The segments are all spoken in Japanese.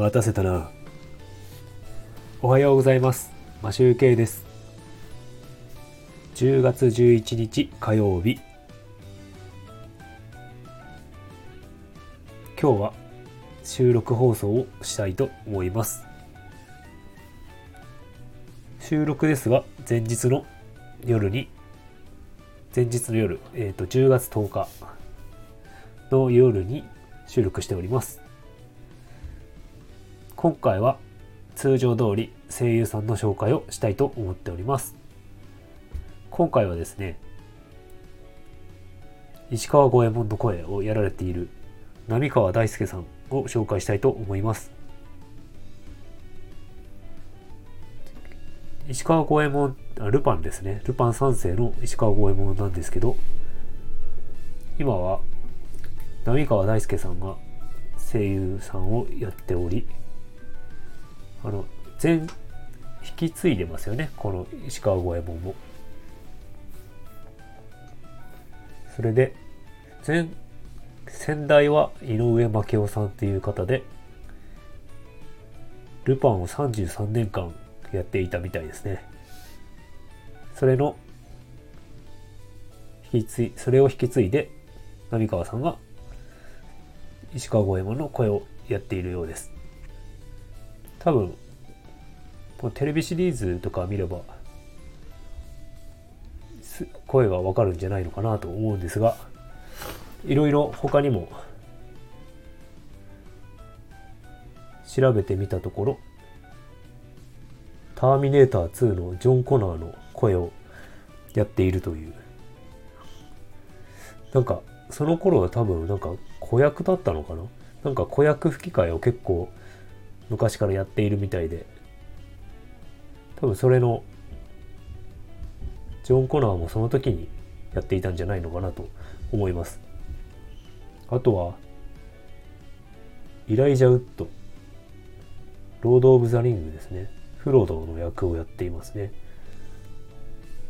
待たせたな。おはようございます。マシュウケイです。10月11日火曜日。今日は収録放送をしたいと思います。収録ですが、前日の夜に、前日の夜、えっ、と、10月10日の夜に収録しております。今回は通常通り声優さんの紹介をしたいと思っております。今回はですね、石川五右衛門の声をやられている浪川大輔さんを紹介したいと思います。石川五右衛門、ルパンですね。ルパン三世の石川五右衛門なんですけど、今は浪川大輔さんが声優さんをやっており、あの、全、引き継いでますよね。この石川五右衛門も。それで、前、先代は井上真紀夫さんっていう方で、ルパンを33年間やっていたみたいですね。それの、引き継い、それを引き継いで、浪川さんが石川五右衛門の声をやっているようです。多分、このテレビシリーズとか見れば、声がわかるんじゃないのかなと思うんですが、いろいろ他にも調べてみたところ、ターミネーター2のジョン・コナーの声をやっているという。なんか、その頃は多分なんか子役だったのかな？なんか子役吹き替えを結構昔からやっているみたいで、多分それの、ジョン・コナーもその時にやっていたんじゃないのかなと思います。あとは、イライジャ・ウッド、ロード・オブ・ザ・リングですね。フロードの役をやっていますね。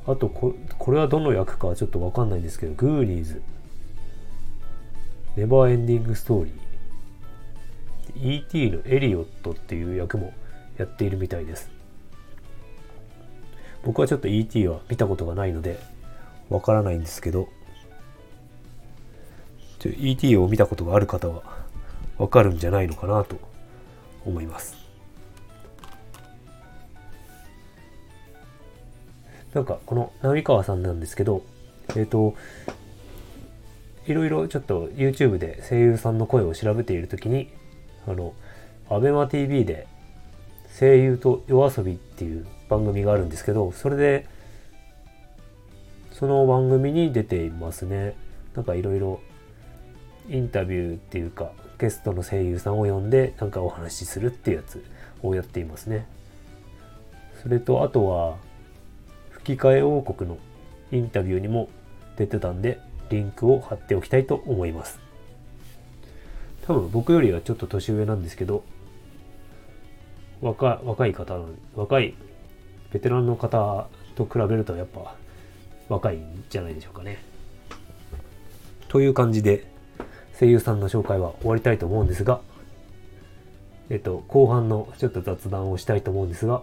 あとこ、これはどの役かちょっとわかんないんですけど、グーニーズ、ネバーエンディング・ストーリー、E.T. のエリオットっていう役もやっているみたいです。僕はちょっと E.T. は見たことがないので、わからないんですけど、E.T. を見たことがある方は、わかるんじゃないのかなと思います。なんか、この浪川さんなんですけど、えっ、と、いろいろちょっと YouTube で声優さんの声を調べているときに、あの、アベマ TV で声優と夜遊びっていう番組があるんですけど、それで、その番組に出ていますね。なんかいろいろインタビューっていうか、ゲストの声優さんを呼んで、なんかお話しするっていうやつをやっていますね。それと、あとは、吹き替え王国のインタビューにも出てたんで、リンクを貼っておきたいと思います。多分僕よりはちょっと年上なんですけど、若若い方の、若いベテランの方と比べるとやっぱ若いんじゃないでしょうかね。という感じで声優さんの紹介は終わりたいと思うんですが、えっと、後半のちょっと雑談をしたいと思うんですが、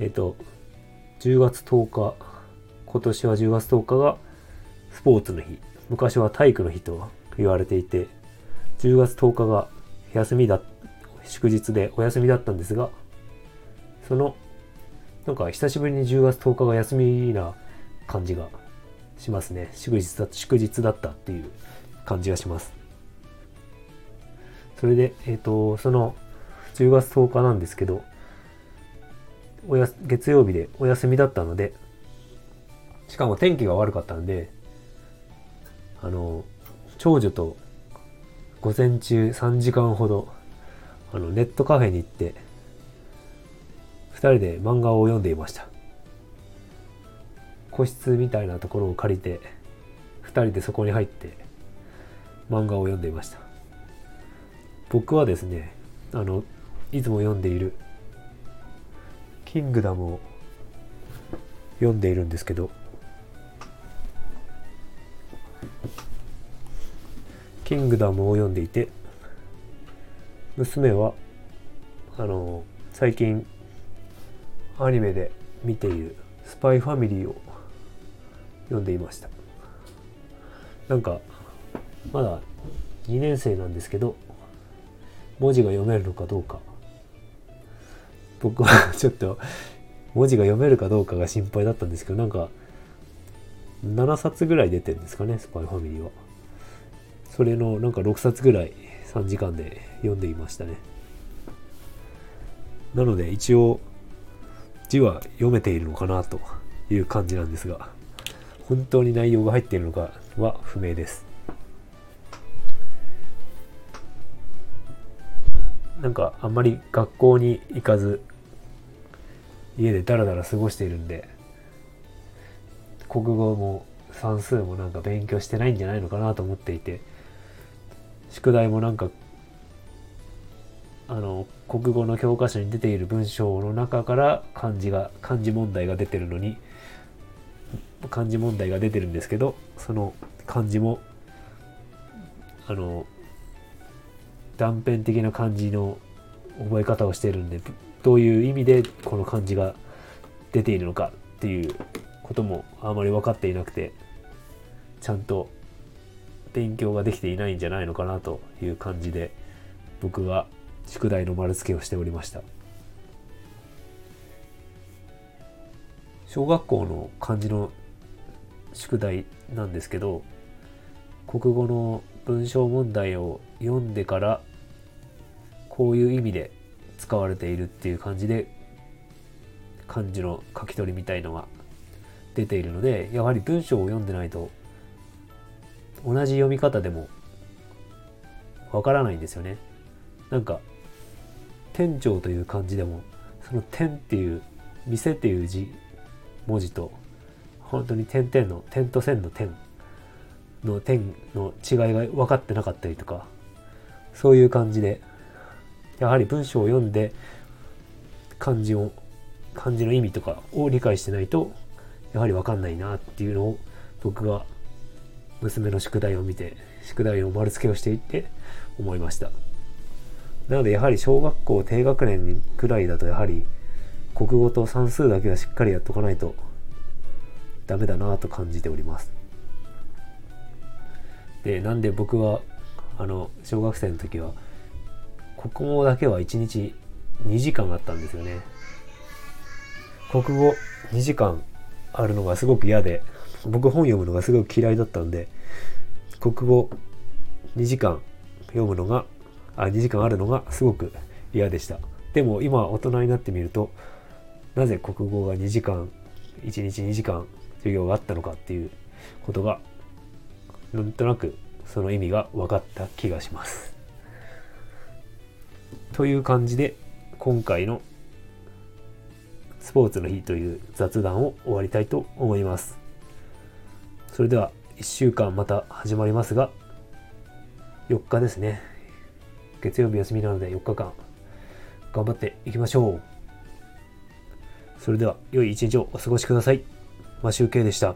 えっと、10月10日、今年は10月10日がスポーツの日、昔は体育の日と言われていて、10月10日が休みだ、祝日でお休みだったんですが、その、なんか久しぶりに10月10日が休みな感じがしますね。祝日だ祝日だったっていう感じがします。それで、えっ、と、その10月10日なんですけど、おや月曜日でお休みだったので、しかも天気が悪かったんで、あの、長女と午前中3時間ほど、あの、ネットカフェに行って、二人で漫画を読んでいました。個室みたいなところを借りて、二人でそこに入って、漫画を読んでいました。僕はですね、あの、いつも読んでいる、キングダムを読んでいるんですけど、キングダムを読んでいて、娘はあの最近アニメで見ている「スパイファミリー」を読んでいました。なんかまだ2年生なんですけど文字が読めるのかどうか。僕は ちょっと文字が読めるかどうかが心配だったんですけどなんか7冊ぐらい出てるんですかねスパイファミリーは。それのなんか6冊ぐらい3時間で読んでいましたね。なので一応字は読めているのかなという感じなんですが本当に内容が入っているのかは不明です。なんかあんまり学校に行かず家でダラダラ過ごしているんで国語も算数もなんか勉強してないんじゃないのかなと思っていて宿題もなんかあの国語の教科書に出ている文章の中から漢字が漢字問題が出てるのに漢字問題が出てるんですけどその漢字もあの断片的な漢字の覚え方をしてるんでどういう意味でこの漢字が出ているのかっていうこともあまり分かっていなくてちゃんと勉強ができていないんじゃないのかなという感じで僕は宿題の丸付けをしておりました。小学校の漢字の宿題なんですけど国語の文章問題を読んでからこういう意味で使われているっていう感じで漢字の書き取りみたいのが出ているのでやはり文章を読んでないと同じ読み方でもわからないんですよね。なんか店長という漢字でもその点っていう店っていう字文字と本当に点々の点と線の点の点の違いが分かってなかったりとかそういう感じでやはり文章を読んで漢字を漢字の意味とかを理解してないとやはり分かんないなっていうのを僕が娘の宿題を見て宿題の丸付けをしていって思いました。なのでやはり小学校低学年くらいだとやはり国語と算数だけはしっかりやっとかないとダメだなと感じております。でなんで僕はあの小学生の時は国語だけは1日2時間あったんですよね。国語2時間あるのがすごく嫌で僕本読むのがすごく嫌いだったんで国語2時間読むのがあ2時間あるのがすごく嫌でしたでも今大人になってみるとなぜ国語が2時間1日2時間授業があったのかっていうことがなんとなくその意味が分かった気がしますという感じで今回のスポーツの日という雑談を終わりたいと思います。それでは1週間また始まりますが、4日ですね。月曜日休みなので4日間頑張っていきましょう。それでは良い一日をお過ごしください。マシュウケイでした。